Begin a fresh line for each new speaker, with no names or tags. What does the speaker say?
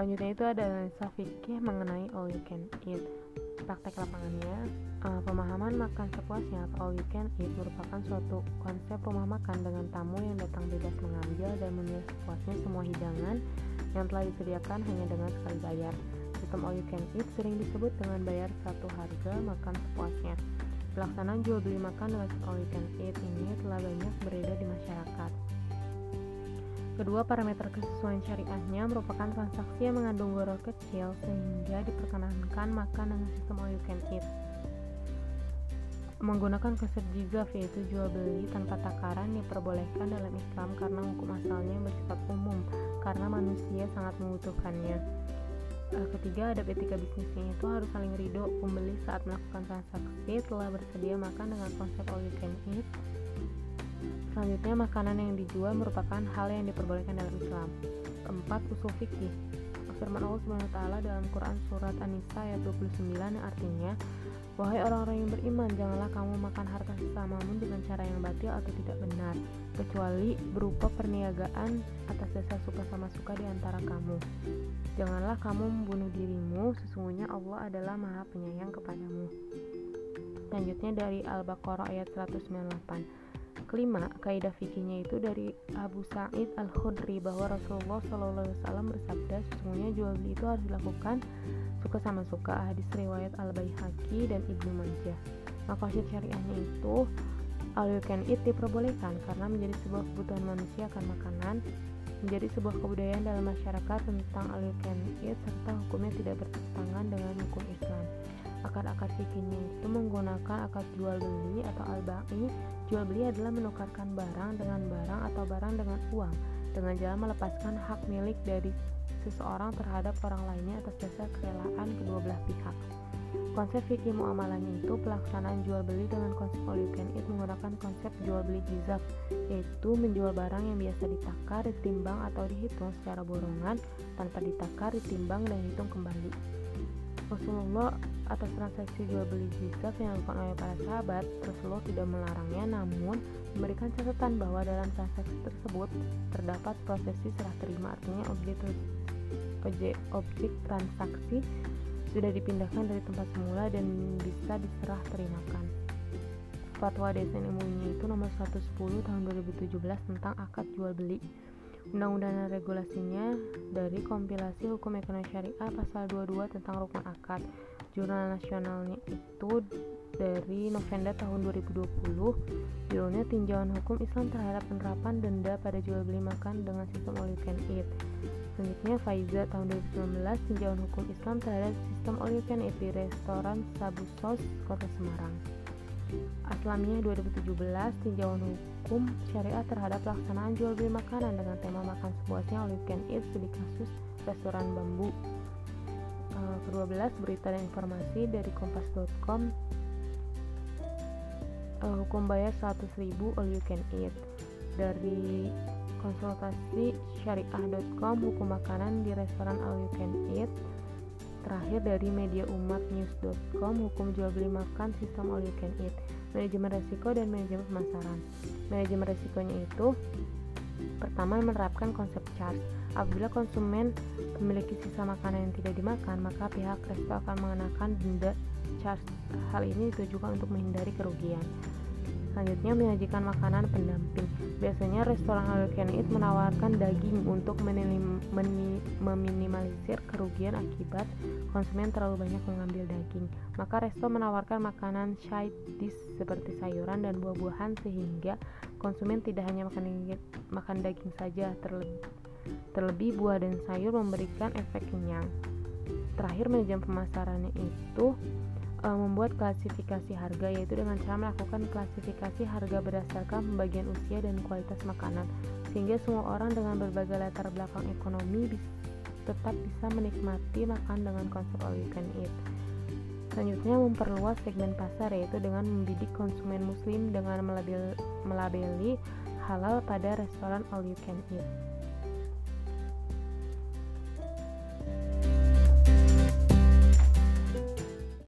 Selanjutnya itu ada analisa fikih mengenai all you can eat. Praktek lapangannya, uh, pemahaman makan sepuasnya atau all you can eat merupakan suatu konsep rumah makan dengan tamu yang datang bebas mengambil dan memilih sepuasnya semua hidangan yang telah disediakan hanya dengan sekali bayar. Sistem all you can eat sering disebut dengan bayar satu harga makan sepuasnya. Pelaksanaan jual beli makan dengan all you can eat ini telah banyak beredar di masyarakat. Kedua, parameter kesesuaian syariahnya merupakan transaksi yang mengandung goror kecil sehingga diperkenankan makan dengan sistem all you can eat. Menggunakan konsep jizaf yaitu jual beli tanpa takaran diperbolehkan dalam Islam karena hukum asalnya bersifat umum karena manusia sangat membutuhkannya. Uh, ketiga, adab etika bisnisnya itu harus saling ridho pembeli saat melakukan transaksi telah bersedia makan dengan konsep all you can eat. Selanjutnya, makanan yang dijual merupakan hal yang diperbolehkan dalam Islam. Keempat, usul fikih. Firman Allah Subhanahu wa taala dalam Quran surat An-Nisa ayat 29 yang artinya Wahai orang-orang yang beriman, janganlah kamu makan harta sesamamu dengan cara yang batil atau tidak benar, kecuali berupa perniagaan atas dasar suka sama suka di antara kamu. Janganlah kamu membunuh dirimu, sesungguhnya Allah adalah maha penyayang kepadamu. Selanjutnya dari Al-Baqarah ayat 198. Kelima, kaidah fikihnya itu dari Abu Sa'id Al-Khudri bahwa Rasulullah SAW bersabda sesungguhnya jual beli itu harus dilakukan suka sama suka. Hadis riwayat al baihaqi dan ibnu majah. Makosid syariahnya itu all you can eat diperbolehkan karena menjadi sebuah kebutuhan manusia akan makanan menjadi sebuah kebudayaan dalam masyarakat tentang all you can eat serta hukumnya tidak bertentangan dengan hukum Islam akar-akar fikihnya itu menggunakan akar jual beli atau al-ba'i jual beli adalah menukarkan barang dengan barang atau barang dengan uang dengan jalan melepaskan hak milik dari seseorang terhadap orang lainnya atas dasar kerelaan kedua belah pihak. Konsep fikih muamalahnya itu pelaksanaan jual beli dengan konsep all you menggunakan konsep jual beli jizak, yaitu menjual barang yang biasa ditakar, ditimbang atau dihitung secara borongan tanpa ditakar, ditimbang dan dihitung kembali. Rasulullah atas transaksi jual beli jizak yang dilakukan oleh para sahabat, Rasulullah tidak melarangnya namun memberikan catatan bahwa dalam transaksi tersebut terdapat prosesi serah terima artinya objek objek, objek transaksi sudah dipindahkan dari tempat semula dan bisa diserah terimakan. Fatwa Desain Ilmunya itu nomor 110 tahun 2017 tentang akad jual beli. Undang-undang dan regulasinya dari kompilasi hukum ekonomi syariah pasal 22 tentang rukun akad. Jurnal nasionalnya itu dari November tahun 2020 judulnya tinjauan hukum Islam terhadap penerapan denda pada jual beli makan dengan sistem all you can eat Selanjutnya Faiza tahun 2019 tinjauan hukum Islam terhadap sistem all you can eat di restoran Sabu Sos Kota Semarang. Aslamiyah 2017 tinjauan hukum syariah terhadap pelaksanaan jual beli makanan dengan tema makan sepuasnya you can eat studi kasus restoran bambu. Uh, ke-12 berita dan informasi dari kompas.com uh, hukum bayar 100.000 all you can eat. Dari konsultasi syariah.com hukum makanan di restoran all you can eat terakhir dari media umat news.com hukum jual beli makan sistem all you can eat manajemen resiko dan manajemen pemasaran. Manajemen resikonya itu pertama menerapkan konsep charge. Apabila konsumen memiliki sisa makanan yang tidak dimakan maka pihak resto akan mengenakan denda charge. Hal ini ditujukan untuk menghindari kerugian Selanjutnya menyajikan makanan pendamping. Biasanya restoran all you can eat menawarkan daging untuk meminimalisir kerugian akibat konsumen terlalu banyak mengambil daging. Maka resto menawarkan makanan side dish seperti sayuran dan buah-buahan sehingga konsumen tidak hanya makan daging, makan daging saja terlebih, terlebih buah dan sayur memberikan efek kenyang. Terakhir manajemen pemasarannya itu uh, membuat klasifikasi harga yaitu dengan cara melakukan klasifikasi harga berdasarkan pembagian usia dan kualitas makanan sehingga semua orang dengan berbagai latar belakang ekonomi bis tetap bisa menikmati makan dengan konsep all you can eat. Selanjutnya memperluas segmen pasar yaitu dengan membidik konsumen muslim dengan melabeli halal pada restoran all you can eat.